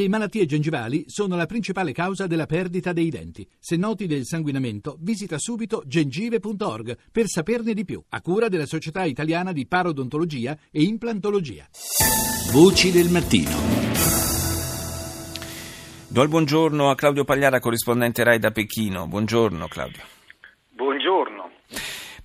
Le malattie gengivali sono la principale causa della perdita dei denti. Se noti del sanguinamento, visita subito gengive.org per saperne di più, a cura della Società Italiana di Parodontologia e Implantologia. Voci del mattino. Do il buongiorno a Claudio Pagliara, corrispondente RAI da Pechino. Buongiorno Claudio.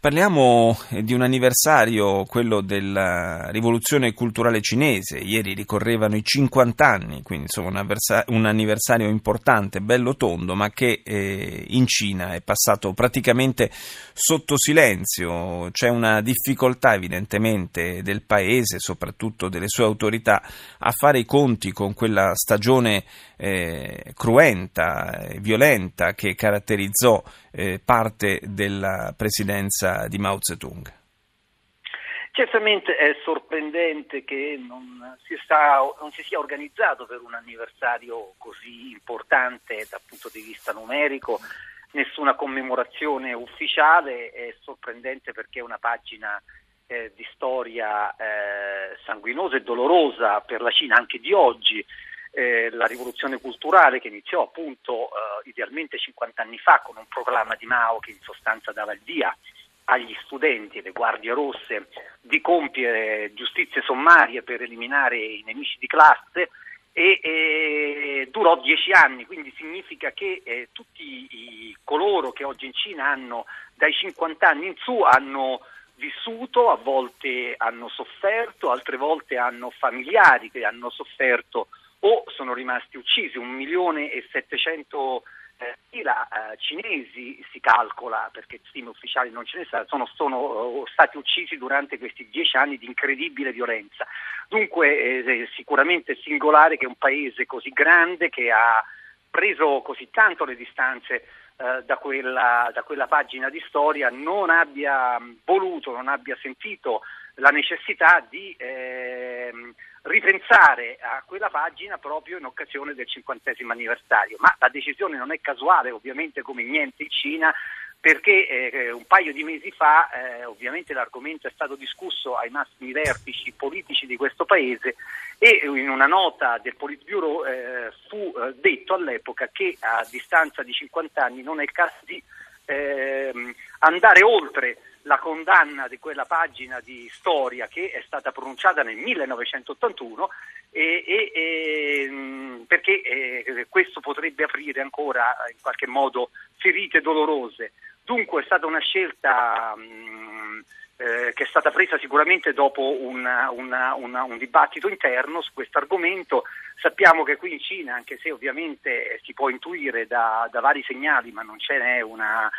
Parliamo di un anniversario, quello della rivoluzione culturale cinese. Ieri ricorrevano i 50 anni, quindi insomma un, anniversario importante, bello tondo, ma che eh, in Cina è passato praticamente sotto silenzio. C'è una difficoltà evidentemente del paese, soprattutto delle sue autorità, a fare i conti con quella stagione eh, cruenta e violenta che caratterizzò eh, parte della presidenza di Mao Zedong. Certamente è sorprendente che non si, sta, non si, sia organizzato per un anniversario così importante dal punto di vista numerico nessuna commemorazione ufficiale, è sorprendente perché è una pagina eh, di storia eh, sanguinosa e dolorosa per la Cina anche di oggi eh, la rivoluzione culturale che iniziò appunto eh, idealmente 50 anni fa con un proclama di Mao che in sostanza dava il via agli studenti e alle guardie rosse di compiere giustizie sommarie per eliminare i nemici di classe e, e durò dieci anni, quindi significa che eh, tutti i, coloro che oggi in Cina hanno dai 50 anni in su hanno vissuto, a volte hanno sofferto, altre volte hanno familiari che hanno sofferto o sono rimasti uccisi. Un milione e settecento eh, mila eh, cinesi si calcola, perché stime ufficiali non ce ne sono, sono uh, stati uccisi durante questi dieci anni di incredibile violenza. Dunque eh, è sicuramente singolare che un paese così grande che ha preso così tanto le distanze eh, da, quella, da, quella, pagina di storia non abbia voluto, non abbia sentito la necessità di eh, ripensare a quella pagina proprio in occasione del cinquantesimo anniversario. Ma la decisione non è casuale, ovviamente come niente in Cina, perché eh, un paio di mesi fa eh, ovviamente l'argomento è stato discusso ai massimi vertici politici di questo paese e in una nota del Politburo eh, fu eh, detto all'epoca che a distanza di 50 anni non è il caso di ehm, andare oltre la condanna di quella pagina di storia che è stata pronunciata nel 1981 e, e, e, perché eh, questo potrebbe aprire ancora in qualche modo ferite dolorose. Dunque è stata una scelta mh, eh, che è stata presa sicuramente dopo una, una, una, un dibattito interno su questo argomento. Sappiamo che qui in Cina, anche se ovviamente si può intuire da, da vari segnali, ma non ce n'è una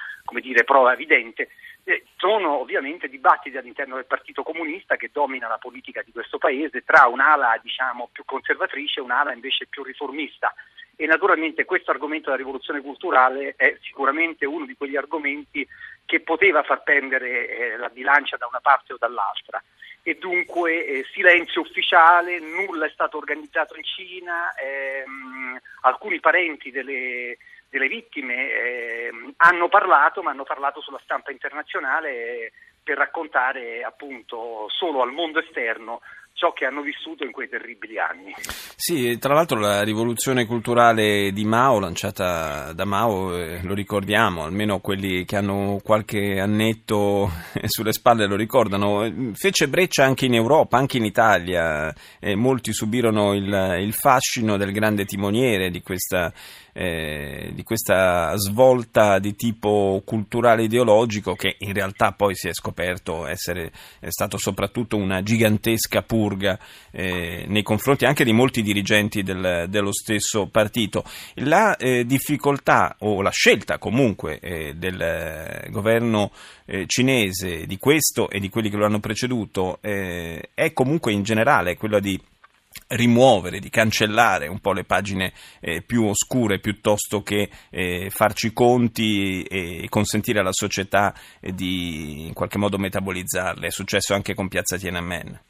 dire, prova evidente, eh, sono ovviamente dibattiti all'interno del Partito Comunista che domina la politica di questo paese tra un'ala diciamo, più conservatrice e un'ala invece più riformista. E naturalmente questo argomento della rivoluzione culturale è sicuramente uno di quegli argomenti che poteva far pendere eh, la bilancia da una parte o dall'altra. E dunque eh, silenzio ufficiale, nulla è stato organizzato in Cina, ehm, alcuni parenti delle, delle vittime hanno parlato, ma hanno parlato sulla stampa internazionale per raccontare appunto solo al mondo esterno ciò che hanno vissuto in quei terribili anni. Sì, tra l'altro la rivoluzione culturale di Mao, lanciata da Mao, eh, lo ricordiamo, almeno quelli che hanno qualche annetto sulle spalle lo ricordano, fece breccia anche in Europa, anche in Italia, e molti subirono il, il fascino del grande timoniere di questa eh, di questa svolta di tipo culturale ideologico che in realtà poi si è scoperto essere stato soprattutto una gigantesca purga eh, nei confronti anche di molti dirigenti del, dello stesso partito. La eh, difficoltà o la scelta comunque eh, del governo eh, cinese di questo e di quelli che lo hanno preceduto eh, è comunque in generale quella di rimuovere, di cancellare un po' le pagine eh, più oscure piuttosto che eh, farci conti e consentire alla società eh, di in qualche modo metabolizzarle. È successo anche con Piazza Tiananmen.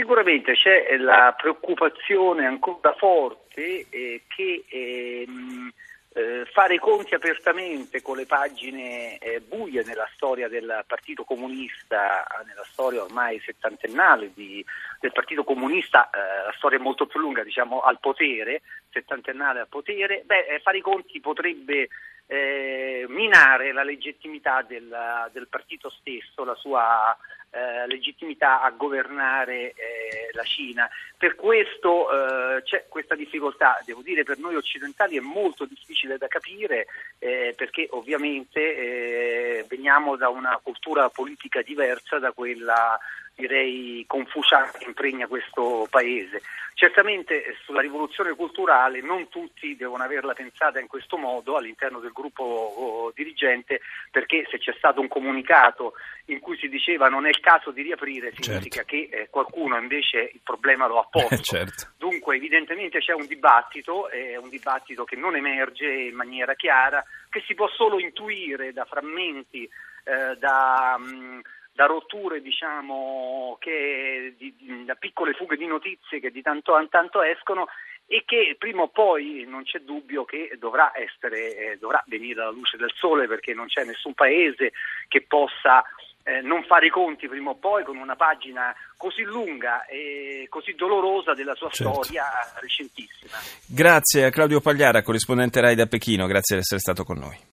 Sicuramente c'è la preoccupazione ancora forte eh, che ehm, eh, fare i conti apertamente con le pagine eh, buie nella storia del Partito Comunista, nella storia ormai settantennale di, del Partito Comunista, eh, la storia è molto più lunga, diciamo al potere, settantennale al potere, beh, eh, fare i conti potrebbe eh, minare la legittimità del, del partito stesso, la sua eh, legittimità a governare eh, la Cina. Per questo eh, c'è questa difficoltà, devo dire per noi occidentali è molto difficile da capire eh, perché ovviamente eh, veniamo da una cultura politica diversa da quella direi confuciana che impregna questo paese. Certamente eh, sulla rivoluzione culturale non tutti devono averla pensata in questo modo all'interno del gruppo oh, dirigente perché se c'è stato un comunicato in cui si diceva non è il caso di riaprire significa certo. che eh, qualcuno invece il problema lo ha posto. Eh, certo. Dunque evidentemente c'è un dibattito, è un dibattito che non emerge in maniera chiara, che si può solo intuire da frammenti, eh, da... Mh, mm, da rotture diciamo, che, di, da piccole fughe di notizie che di tanto in tanto escono e che prima o poi non c'è dubbio che dovrà, essere, eh, dovrà venire alla luce del sole perché non c'è nessun paese che possa eh, non fare i conti prima o poi con una pagina così lunga e così dolorosa della sua certo. storia recentissima. Grazie a Claudio Pagliara, corrispondente RAI da Pechino, grazie di essere stato con noi.